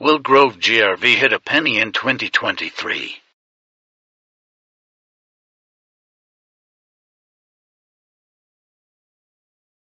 Will Grove GRV hit a penny in 2023?